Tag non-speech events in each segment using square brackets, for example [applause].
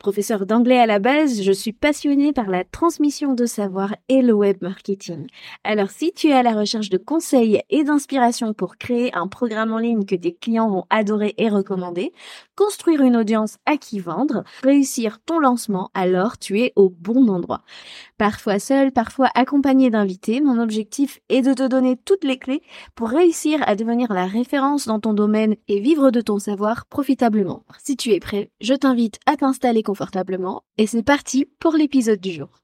Professeur d'anglais à la base, je suis passionnée par la transmission de savoir et le web marketing. Alors si tu es à la recherche de conseils et d'inspiration pour créer un programme en ligne que tes clients vont adorer et recommander, construire une audience à qui vendre, réussir ton lancement, alors tu es au bon endroit. Parfois seul, parfois accompagné d'invités, mon objectif est de te donner toutes les clés pour réussir à devenir la référence dans ton domaine et vivre de ton savoir profitablement. Si tu es prêt, je t'invite à t'installer confortablement et c'est parti pour l'épisode du jour.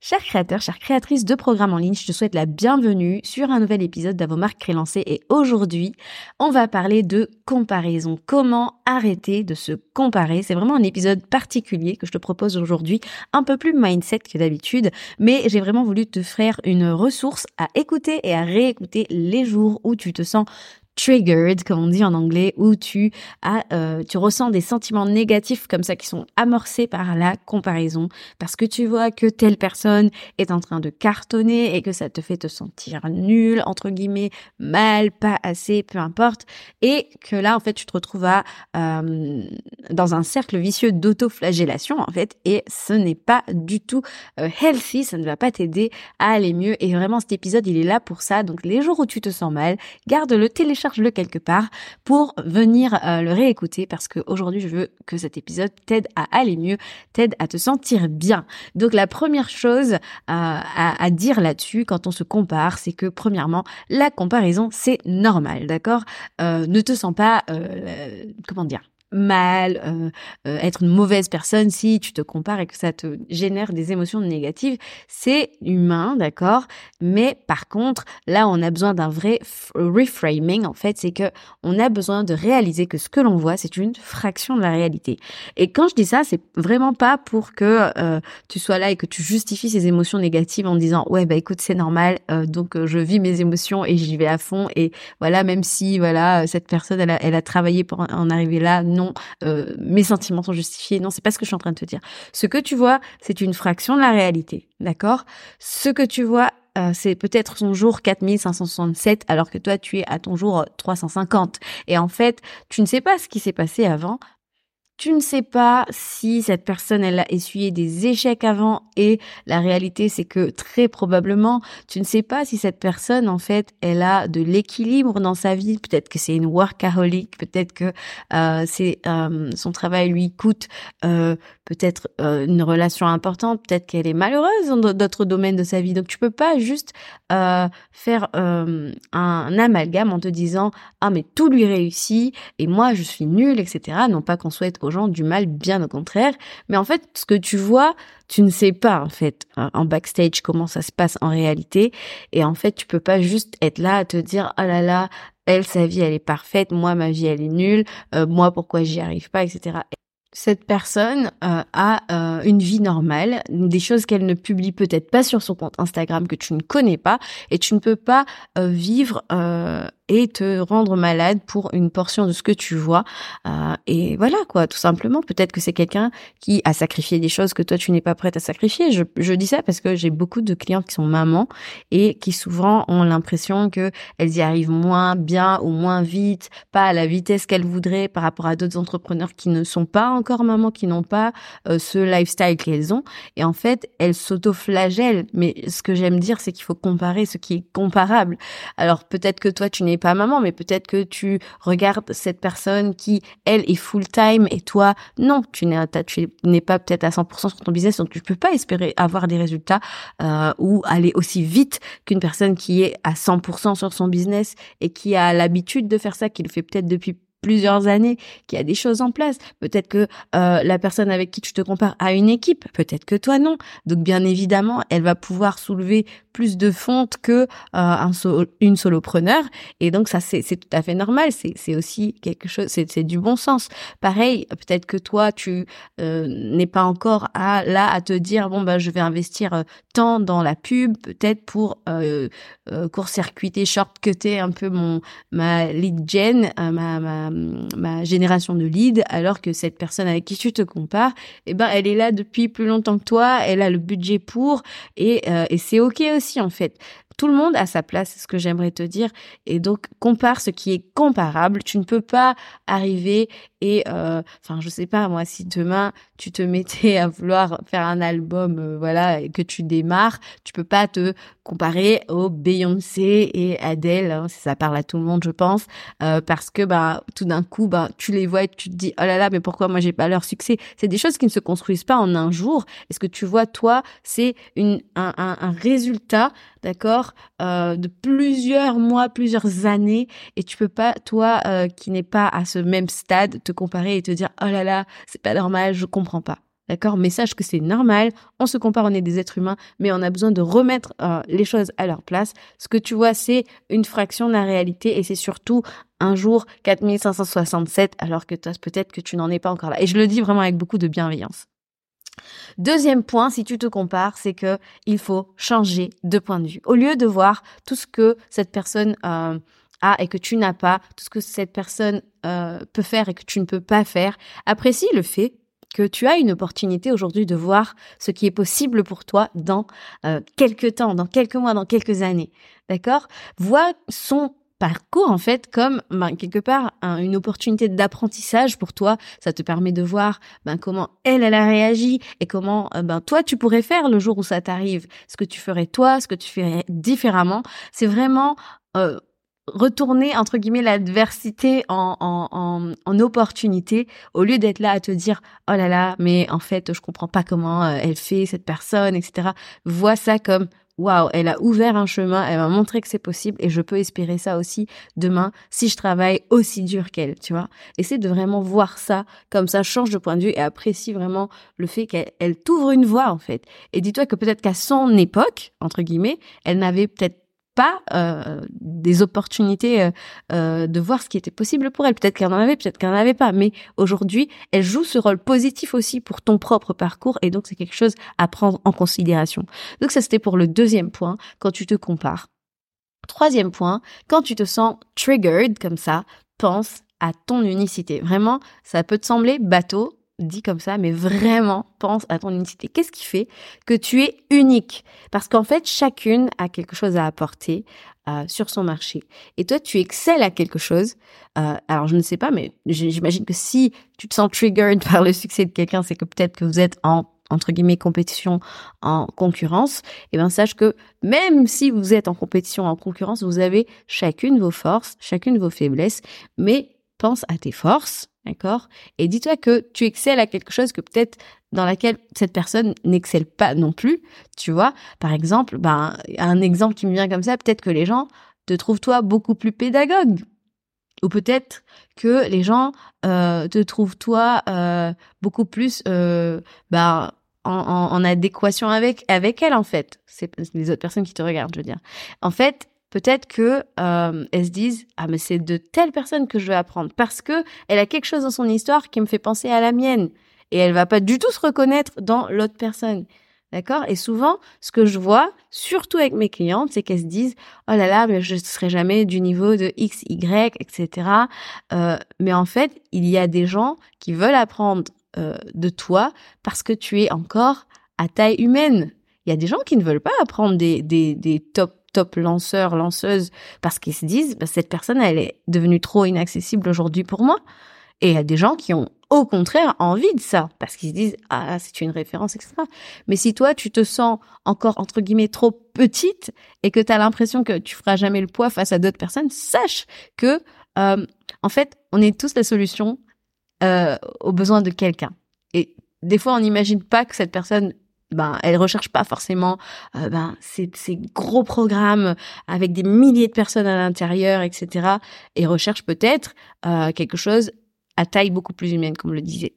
Chers créateurs, chères créatrices de programmes en ligne, je te souhaite la bienvenue sur un nouvel épisode d'Avomark Crélancé et aujourd'hui, on va parler de comparaison. Comment arrêter de se comparer? C'est vraiment un épisode particulier que je te propose aujourd'hui, un peu plus mindset que d'habitude, mais j'ai vraiment voulu te faire une ressource à écouter et à réécouter les jours où tu te sens triggered, comme on dit en anglais, où tu as, euh, tu ressens des sentiments négatifs comme ça qui sont amorcés par la comparaison, parce que tu vois que telle personne est en train de cartonner et que ça te fait te sentir nul, entre guillemets, mal, pas assez, peu importe, et que là, en fait, tu te retrouves à, euh, dans un cercle vicieux d'autoflagellation, en fait, et ce n'est pas du tout euh, healthy, ça ne va pas t'aider à aller mieux, et vraiment, cet épisode, il est là pour ça, donc les jours où tu te sens mal, garde-le, télécharge le quelque part pour venir euh, le réécouter parce qu'aujourd'hui, je veux que cet épisode t'aide à aller mieux, t'aide à te sentir bien. Donc la première chose euh, à, dire là-dessus quand on se compare, c'est que premièrement, la comparaison, c'est normal, d'accord? Euh, Ne te sens pas, comment dire? Mal, euh, euh, être une mauvaise personne si tu te compares et que ça te génère des émotions négatives. C'est humain, d'accord? Mais par contre, là, on a besoin d'un vrai reframing. En fait, c'est que on a besoin de réaliser que ce que l'on voit, c'est une fraction de la réalité. Et quand je dis ça, c'est vraiment pas pour que euh, tu sois là et que tu justifies ces émotions négatives en disant ouais bah écoute c'est normal, donc je vis mes émotions et j'y vais à fond et voilà même si voilà cette personne elle a travaillé pour en arriver là non, euh, mes sentiments sont justifiés. Non, c'est pas ce que je suis en train de te dire. Ce que tu vois, c'est une fraction de la réalité, d'accord? Ce que tu vois, euh, c'est peut-être son jour 4567 alors que toi tu es à ton jour 350 et en fait tu ne sais pas ce qui s'est passé avant tu ne sais pas si cette personne, elle a essuyé des échecs avant et la réalité, c'est que très probablement, tu ne sais pas si cette personne, en fait, elle a de l'équilibre dans sa vie. Peut-être que c'est une workaholic, peut-être que euh, c'est euh, son travail lui coûte euh, peut-être euh, une relation importante, peut-être qu'elle est malheureuse dans d'autres domaines de sa vie. Donc tu peux pas juste euh, faire euh, un, amalgame en te disant ah mais tout lui réussit et moi je suis nulle, etc. Non pas qu'on souhaite aux gens du mal, bien au contraire. Mais en fait ce que tu vois, tu ne sais pas en fait en backstage comment ça se passe en réalité et en fait tu peux pas juste être là à te dire ah là là elle sa vie elle est parfaite, moi ma vie elle est nulle, moi pourquoi j'y arrive pas, etc cette personne euh, a euh, une vie normale, des choses qu'elle ne publie peut-être pas sur son compte Instagram que tu ne connais pas, et tu ne peux pas euh, vivre et te rendre malade pour une portion de ce que tu vois. Euh, et voilà quoi, tout simplement. Peut-être que c'est quelqu'un qui a sacrifié des choses que toi tu n'es pas prête à sacrifier. Je, dis ça parce que j'ai beaucoup de clientes qui sont mamans et qui souvent ont l'impression que elles y arrivent moins bien ou moins vite, pas à la vitesse qu'elles voudraient par rapport à d'autres entrepreneurs qui ne sont pas encore mamans, qui n'ont pas euh, ce lifestyle qu'elles ont. Et en fait, elles s'auto-flagellent. Mais ce que j'aime dire, c'est qu'il faut comparer ce qui est comparable. Alors peut-être que toi tu n'es pas maman, mais peut-être que tu regardes cette personne qui, elle, est full-time et toi, non, tu n'es, pas peut-être à 100% sur ton business, donc tu peux pas espérer avoir des résultats euh, ou aller aussi vite qu'une personne qui est à 100% sur son business et qui a l'habitude de faire ça, qui le fait peut-être depuis plusieurs années, qu'il y a des choses en place. Peut-être que euh, la personne avec qui tu te compares a une équipe, peut-être que toi non. Donc bien évidemment, elle va pouvoir soulever plus de fonte que euh, un une solopreneur. Et donc ça, c'est tout à fait normal. C'est aussi quelque chose, c'est du bon sens. Pareil, peut-être que toi, tu euh, n'es pas encore à, là à te dire bon bah je vais investir tant dans la pub, peut-être pour court-circuiter, short-cutter un peu mon ma lead gen, ma, ma ma, génération de leads, alors que cette personne avec qui tu te compares, eh ben, elle est là depuis plus longtemps que toi, elle a le budget pour, et, euh, et c'est ok aussi en fait. Tout le monde a sa place, c'est ce que j'aimerais te dire. Et donc, compare ce qui est comparable. Tu ne peux pas arriver et, euh, enfin, je sais pas, moi, si demain, tu te mettais à vouloir faire un album, euh, voilà, et que tu démarres, tu peux pas te comparer au Beyoncé et Adele, hein, ça parle à tout le monde, je pense, euh, parce que, bah, tout d'un coup, bah, tu les vois et tu te dis, oh là là, mais pourquoi moi j'ai pas leur succès? C'est des choses qui ne se construisent pas en un jour. est ce que tu vois, toi, c'est un, un, résultat d'accord, euh, de plusieurs mois, plusieurs années, et tu peux pas, toi, qui n'es pas à ce même stade, te comparer et te dire, oh là là, c'est pas normal, je comprends pas. D'accord? Mais sache que c'est normal, on se compare, on est des êtres humains, mais on a besoin de remettre euh, les choses à leur place. Ce que tu vois, c'est une fraction de la réalité et c'est surtout un jour 4567 alors que toi, peut-être que tu n'en es pas encore là. Et je le dis vraiment avec beaucoup de bienveillance. Deuxième point, si tu te compares, c'est que il faut changer de point de vue. Au lieu de voir tout ce que cette personne euh, a et que tu n'as pas, tout ce que cette personne euh, peut faire et que tu ne peux pas faire, apprécie le fait que tu as une opportunité aujourd'hui de voir ce qui est possible pour toi dans euh, quelques temps, dans quelques mois, dans quelques années. D'accord? Vois son parcours en fait comme ben, quelque part une opportunité d'apprentissage pour toi. Ça te permet de voir ben, comment elle, elle a réagi et comment euh, ben, toi tu pourrais faire le jour où ça t'arrive. Ce que tu ferais toi, ce que tu ferais différemment. C'est vraiment euh, retourner entre guillemets l'adversité en, en, opportunité au lieu d'être là à te dire oh là là mais en fait je comprends pas comment euh, elle fait cette personne etc vois ça comme waouh, elle a ouvert un chemin, elle m'a montré que c'est possible et je peux espérer ça aussi demain si je travaille aussi dur qu'elle, tu vois. Essaie de vraiment voir ça comme ça, change de point de vue et apprécie vraiment le fait qu'elle t'ouvre une voie en fait. Et dis-toi que peut-être qu'à son époque, entre guillemets, elle n'avait peut-être pas euh, des opportunités euh, euh, de voir ce qui était possible pour elle. Peut-être qu'elle en avait, peut-être qu'elle n'en avait pas. Mais aujourd'hui, elle joue ce rôle positif aussi pour ton propre parcours et donc c'est quelque chose à prendre en considération. Donc ça c'était pour le deuxième point quand tu te compares. Troisième point, quand tu te sens triggered comme ça, pense à ton unicité. Vraiment, ça peut te sembler bateau, dit comme ça, mais vraiment pense à ton unicité. Qu'est-ce qui fait que tu es unique? Parce qu'en fait, chacune a quelque chose à apporter euh, sur son marché. Et toi, tu excelles à quelque chose. Euh, alors, je ne sais pas, mais j'imagine que si tu te sens triggered [laughs] par le succès de quelqu'un, c'est que peut-être que vous êtes en entre guillemets compétition en concurrence, et eh bien sache que même si vous êtes en compétition en concurrence, vous avez chacune vos forces, chacune vos faiblesses, mais pense à tes forces, d'accord? Et dis-toi que tu excelles à quelque chose que peut-être dans laquelle cette personne n'excelle pas non plus, tu vois? Par exemple, ben un exemple qui me vient comme ça, peut-être que les gens te trouvent toi beaucoup plus pédagogue. Ou peut-être que les gens euh, te trouvent toi euh, beaucoup plus euh, ben, en, en, adéquation avec avec elle en fait. C'est les autres personnes qui te regardent, je veux dire. En fait, peut-être que euh, elles se disent ah mais c'est de telle personne que je veux apprendre parce que elle a quelque chose dans son histoire qui me fait penser à la mienne et elle va pas du tout se reconnaître dans l'autre personne. D'accord? Et souvent, ce que je vois, surtout avec mes clientes, c'est qu'elles se disent oh là là, mais je ne serai jamais du niveau de X, Y, etc. Euh, mais en fait, il y a des gens qui veulent apprendre euh, de toi parce que tu es encore à taille humaine. Il y a des gens qui ne veulent pas apprendre des, des, des top top lanceurs, lanceuses, parce qu'ils se disent, bah, cette personne, elle est devenue trop inaccessible aujourd'hui pour moi. Et il y a des gens qui ont au contraire envie de ça, parce qu'ils se disent, ah, c'est une référence, etc. Mais si toi, tu te sens encore, entre guillemets, trop petite et que tu as l'impression que tu feras jamais le poids face à d'autres personnes, sache que, euh, en fait, on est tous la solution euh, aux besoins de quelqu'un. Et des fois, on n'imagine pas que cette personne ben elle recherche pas forcément euh, ben ces, gros programmes avec des milliers de personnes à l'intérieur etc et recherche peut-être euh, quelque chose à taille beaucoup plus humaine comme le disait.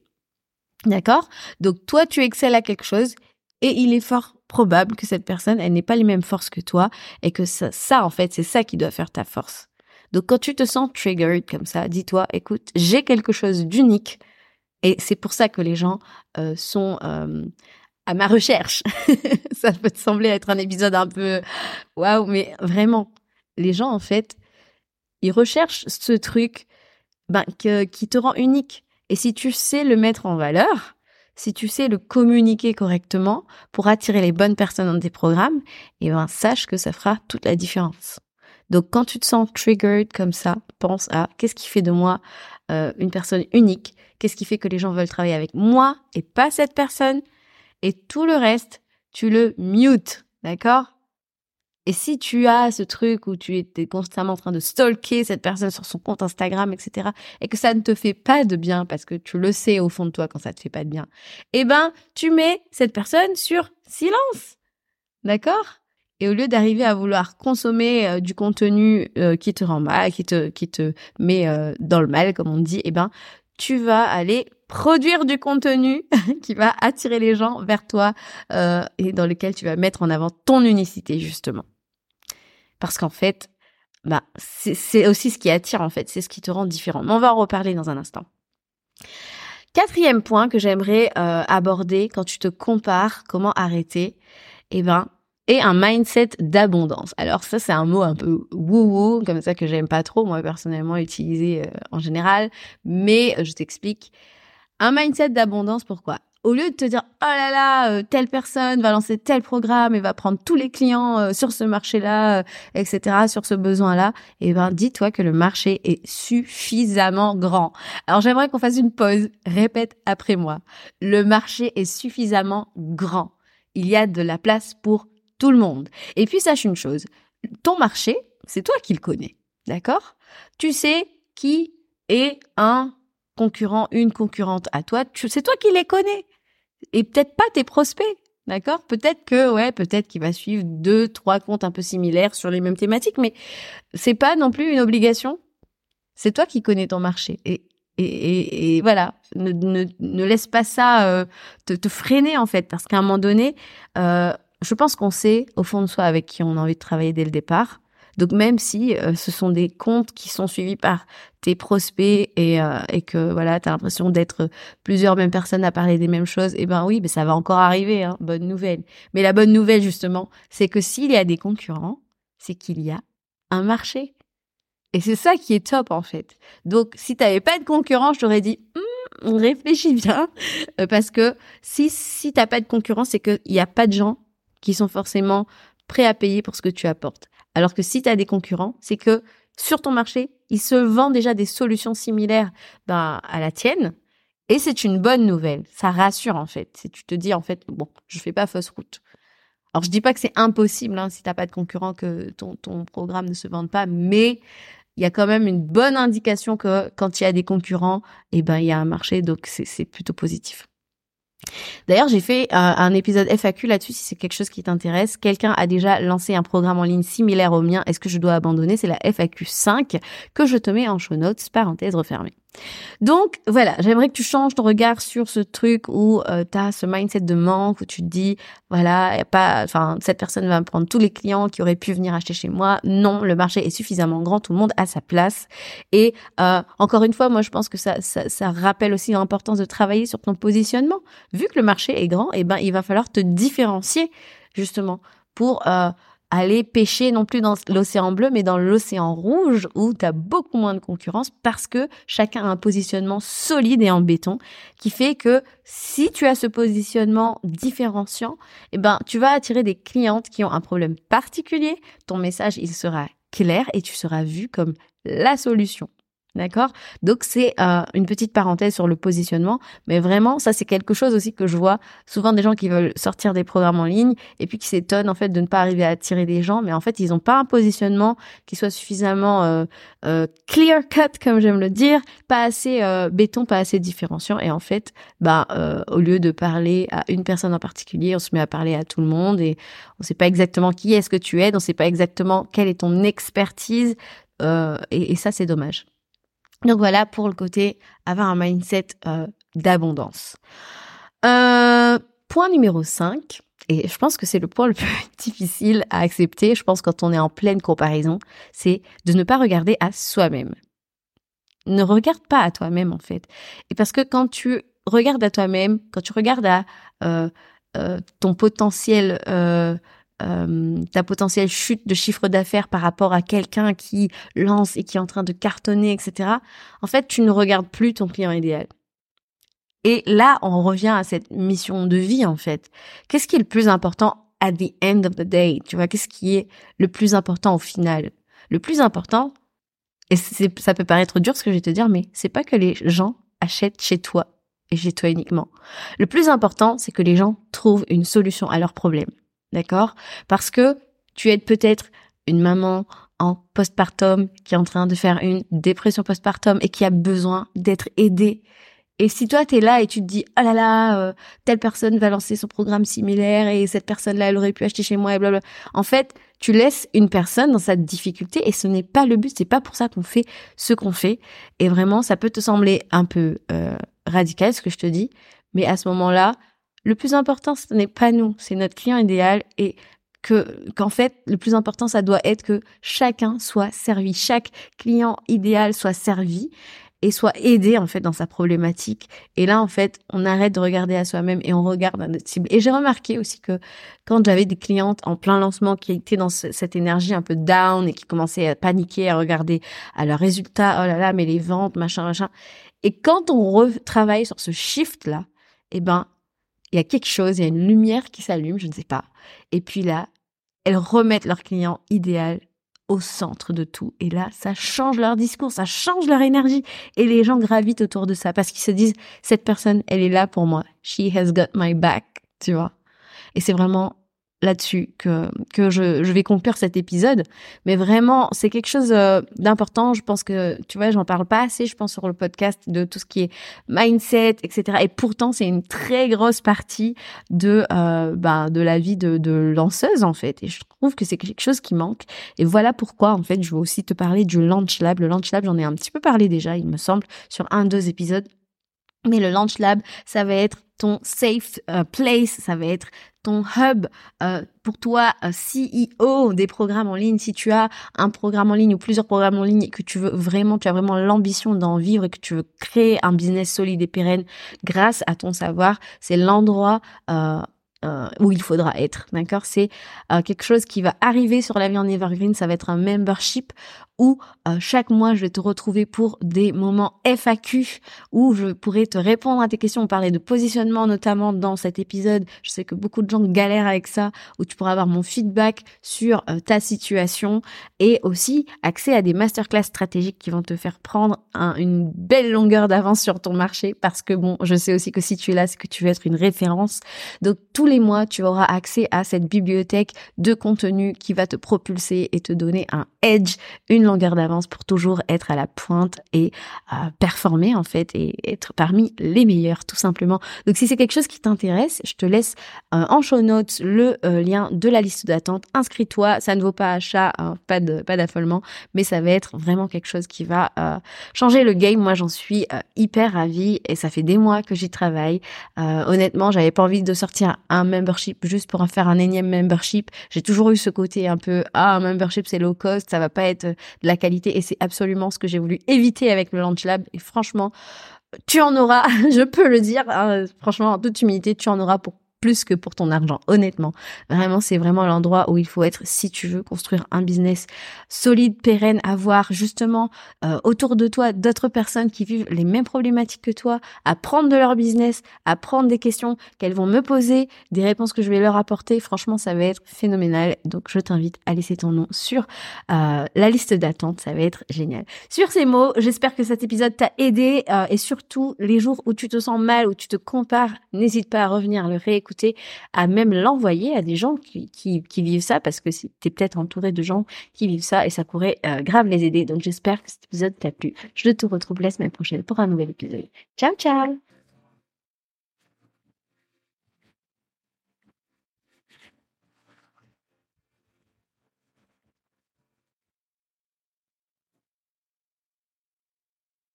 D'accord? Donc toi tu excelles à quelque chose et il est fort probable que cette personne elle n'ait pas les mêmes forces que toi et que ça, en fait c'est ça qui doit faire ta force. Donc quand tu te sens triggered comme ça dis-toi écoute j'ai quelque chose d'unique et c'est pour ça que les gens euh, sont à ma recherche. [laughs] ça peut te sembler être un épisode un peu waouh, mais vraiment, les gens en fait, ils recherchent ce truc ben, qui te rend unique. Et si tu sais le mettre en valeur, si tu sais le communiquer correctement pour attirer les bonnes personnes dans tes programmes, eh ben, sache que ça fera toute la différence. Donc, quand tu te sens triggered comme ça, pense à qu'est-ce qui fait de moi euh, une personne unique, qu'est-ce qui fait que les gens veulent travailler avec moi et pas cette personne, et tout le reste, tu le mute, d'accord? Et si tu as ce truc où tu es constamment en train de stalker cette personne sur son compte Instagram, etc., et que ça ne te fait pas de bien, parce que tu le sais au fond de toi quand ça te fait pas de bien, eh ben, tu mets cette personne sur silence. D'accord? Et au lieu d'arriver à vouloir consommer euh, du contenu euh, qui te rend mal, qui te, qui te met euh, dans le mal, comme on dit, eh ben, tu vas aller produire du contenu [laughs] qui va attirer les gens vers toi et dans lequel tu vas mettre en avant ton unicité, justement. Parce qu'en fait, bah, c'est aussi ce qui attire, en fait. C'est ce qui te rend différent. Mais on va en reparler dans un instant. Quatrième point que j'aimerais euh, aborder quand tu te compares, comment arrêter, eh ben, et un mindset d'abondance. Alors ça, c'est un mot un peu woo-woo, comme ça que j'aime pas trop, moi personnellement, utiliser euh, en général. Mais je t'explique. Un mindset d'abondance, pourquoi? Au lieu de te dire oh là là euh, telle personne va lancer tel programme et va prendre tous les clients euh, sur ce marché-là, euh, etc. sur ce besoin-là, eh ben dis-toi que le marché est suffisamment grand. Alors j'aimerais qu'on fasse une pause. Répète après moi. Le marché est suffisamment grand. Il y a de la place pour tout le monde. Et puis sache une chose, ton marché, c'est toi qui le connais, d'accord? Tu sais qui est un concurrent, une concurrente à toi, c'est toi qui les connais et peut-être pas tes prospects. D'accord? Peut-être que ouais, peut-être qu'il va suivre deux, trois comptes un peu similaires sur les mêmes thématiques, mais c'est pas non plus une obligation. C'est toi qui connais ton marché et et, et, voilà, ne, laisse pas ça euh, te, te, freiner en fait, parce qu'à un moment donné, euh, je pense qu'on sait au fond de soi avec qui on a envie de travailler dès le départ. Donc même si euh, ce sont des comptes qui sont suivis par tes prospects et, euh, que voilà, tu as l'impression d'être plusieurs mêmes personnes à parler des mêmes choses, eh ben oui, ça va encore arriver, hein, bonne nouvelle. Mais la bonne nouvelle justement, c'est que s'il y a des concurrents, c'est qu'il y a un marché. Et c'est ça qui est top en fait. Donc si tu n'avais pas de concurrents, je t'aurais dit hum, réfléchis bien euh, parce que si si t'as pas de concurrents, c'est qu'il n'y a pas de gens qui sont forcément prêts à payer pour ce que tu apportes. Alors que si tu as des concurrents, c'est que sur ton marché, ils se vendent déjà des solutions similaires ben, à la tienne. Et c'est une bonne nouvelle. Ça rassure en fait. Si tu te dis en fait, bon, je fais pas fausse route. Alors je dis pas que c'est impossible hein, si t'as pas de concurrents que ton, ton programme ne se vende pas, mais il y a quand même une bonne indication que quand il y a des concurrents, eh ben il y a un marché, donc c'est plutôt positif. D'ailleurs, j'ai fait un, épisode FAQ là-dessus si c'est quelque chose qui t'intéresse. Quelqu'un a déjà lancé un programme en ligne similaire au mien. Est-ce que je dois abandonner? C'est la FAQ 5 que je te mets en show notes, parenthèse refermée. Donc voilà, j'aimerais que tu changes ton regard sur ce truc où euh, tu as ce mindset de manque où tu te dis voilà, pas enfin cette personne va me prendre tous les clients qui auraient pu venir acheter chez moi. Non, le marché est suffisamment grand, tout le monde a sa place et euh, encore une fois, moi je pense que ça, ça, ça rappelle aussi l'importance de travailler sur ton positionnement. Vu que le marché est grand, et eh ben il va falloir te différencier justement pour euh, aller pêcher non plus dans l'océan bleu, mais dans l'océan rouge où tu as beaucoup moins de concurrence parce que chacun a un positionnement solide et en béton qui fait que si tu as ce positionnement différenciant, eh ben, tu vas attirer des clientes qui ont un problème particulier. Ton message, il sera clair et tu seras vu comme la solution. D'accord? Donc c'est euh, une petite parenthèse sur le positionnement, mais vraiment ça c'est quelque chose aussi que je vois souvent des gens qui veulent sortir des programmes en ligne et puis qui s'étonnent en fait de ne pas arriver à attirer des gens, mais en fait ils n'ont pas un positionnement qui soit suffisamment euh, euh, clear cut comme j'aime le dire, pas assez béton, pas assez différenciant et en fait bah au lieu de parler à une personne en particulier, on se met à parler à tout le monde et on sait pas exactement qui est-ce que tu es, on sait pas exactement quelle est ton expertise et ça c'est dommage. Donc voilà pour le côté avoir un mindset euh, d'abondance. Euh, point numéro 5, et je pense que c'est le point le plus [laughs] difficile à accepter, je pense quand on est en pleine comparaison, c'est de ne pas regarder à soi-même. Ne regarde pas à toi-même en fait. Et parce que quand tu regardes à toi-même, quand tu regardes à euh, ton potentiel euh, ta potentielle chute de chiffre d'affaires par rapport à quelqu'un qui lance et qui est en train de cartonner, etc. En fait, tu ne regardes plus ton client idéal. Et là, on revient à cette mission de vie, en fait. Qu'est-ce qui est le plus important at the end of the day? Tu vois, qu'est-ce qui est le plus important au final? Le plus important, et ça peut paraître dur ce que je vais te dire, mais c'est pas que les gens achètent chez toi et chez toi uniquement. Le plus important, c'est que les gens trouvent une solution à leurs problèmes. D'accord? Parce que tu es peut-être une maman en postpartum qui est en train de faire une dépression postpartum et qui a besoin d'être aidée. Et si toi t'es là et tu te dis oh là là euh, telle personne va lancer son programme similaire et cette personne là elle aurait pu acheter chez moi et blablabla. En fait, tu laisses une personne dans sa difficulté et ce n'est pas le but, c'est pas pour ça qu'on fait ce qu'on fait. Et vraiment, ça peut te sembler un peu euh, radical ce que je te dis, mais à ce moment-là, le plus important, ce n'est pas nous, c'est notre client idéal et que qu'en fait le plus important ça doit être que chacun soit servi, chaque client idéal soit servi et soit aidé en fait dans sa problématique. Et là en fait, on arrête de regarder à soi-même et on regarde à notre cible. Et j'ai remarqué aussi que quand j'avais des clientes en plein lancement qui étaient dans cette énergie un peu down et qui commençaient à paniquer, à regarder à leurs résultats, oh là là, mais les ventes, machin, machin. Et quand on retravaille sur ce shift là, eh ben il y a quelque chose, il y a une lumière qui s'allume, je ne sais pas. Et puis là, elles remettent leur client idéal au centre de tout. Et là, ça change leur discours, ça change leur énergie. Et les gens gravitent autour de ça parce qu'ils se disent, cette personne, elle est là pour moi. She has got my back, tu vois. Et c'est vraiment là-dessus que que je, je vais conclure cet épisode. Mais vraiment c'est quelque chose euh, d'important. Je pense que tu vois j'en parle pas assez je pense sur le podcast de tout ce qui est mindset etc et pourtant c'est une très grosse partie de euh, bah, de la vie de, de lanceuse en fait. Et je trouve que c'est quelque chose qui manque. Et voilà pourquoi en fait je veux aussi te parler du Launch Lab. Le Launch Lab j'en ai un petit peu parlé déjà il me semble sur un deux épisodes. Mais le Launch Lab, ça va être safe euh, place, ça va être ton hub euh, pour toi euh, CEO des programmes en ligne. Si tu as un programme en ligne ou plusieurs programmes en ligne que tu veux vraiment, tu as vraiment l'ambition d'en vivre et que tu veux créer un business solide et pérenne grâce à ton savoir, c'est l'endroit où il faudra être. D'accord? C'est quelque chose qui va arriver sur la vie en Evergreen. Ça va être un membership où euh, chaque mois je vais te retrouver pour des moments FAQ où je pourrai te répondre à tes questions. On parlait de positionnement notamment dans cet épisode. Je sais que beaucoup de gens galèrent avec ça, où tu pourras avoir mon feedback sur euh, ta situation et aussi accès à des masterclass stratégiques qui vont te faire prendre une belle longueur d'avance sur ton marché parce que bon, je sais aussi que si tu es là, c'est que tu veux être une référence. Donc tous les mois, tu auras accès à cette bibliothèque de contenu qui va te propulser et te donner un edge, une longueur d'avance pour toujours être à la pointe et euh, performer en fait et être parmi les meilleurs tout simplement. Donc si c'est quelque chose qui t'intéresse, je te laisse euh, en show notes le euh, lien de la liste d'attente. Inscris-toi, ça ne vaut pas achat, hein, pas d'affolement, mais ça va être vraiment quelque chose qui va changer le game. Moi j'en suis hyper ravie et ça fait des mois que j'y travaille. honnêtement, j'avais pas envie de sortir un membership juste pour en faire un énième membership. J'ai toujours eu ce côté un peu ah un membership c'est low cost, ça va pas être de la qualité et c'est absolument ce que j'ai voulu éviter avec le Launch Lab. Et franchement tu en auras, [laughs] je peux le dire, hein, franchement, en toute humilité, tu en auras pour plus que pour ton argent, honnêtement. Vraiment, c'est vraiment l'endroit où il faut être si tu veux construire un business solide, pérenne, avoir justement euh, autour de toi d'autres personnes qui vivent les mêmes problématiques que toi, à prendre de leur business, à prendre des questions qu'elles vont me poser, des réponses que je vais leur apporter. Franchement, ça va être phénoménal. Donc, je t'invite à laisser ton nom sur euh, la liste d'attente. Ça va être génial. Sur ces mots, j'espère que cet épisode t'a aidé euh, et surtout les jours où tu te sens mal, où tu te compares, n'hésite pas à revenir le réécouter à même l'envoyer à des gens qui, vivent ça, parce que tu es peut-être entouré de gens qui vivent ça et ça pourrait euh, grave les aider. Donc j'espère que cet épisode t'a plu. Je te retrouve la semaine prochaine pour un nouvel épisode. Ciao, ciao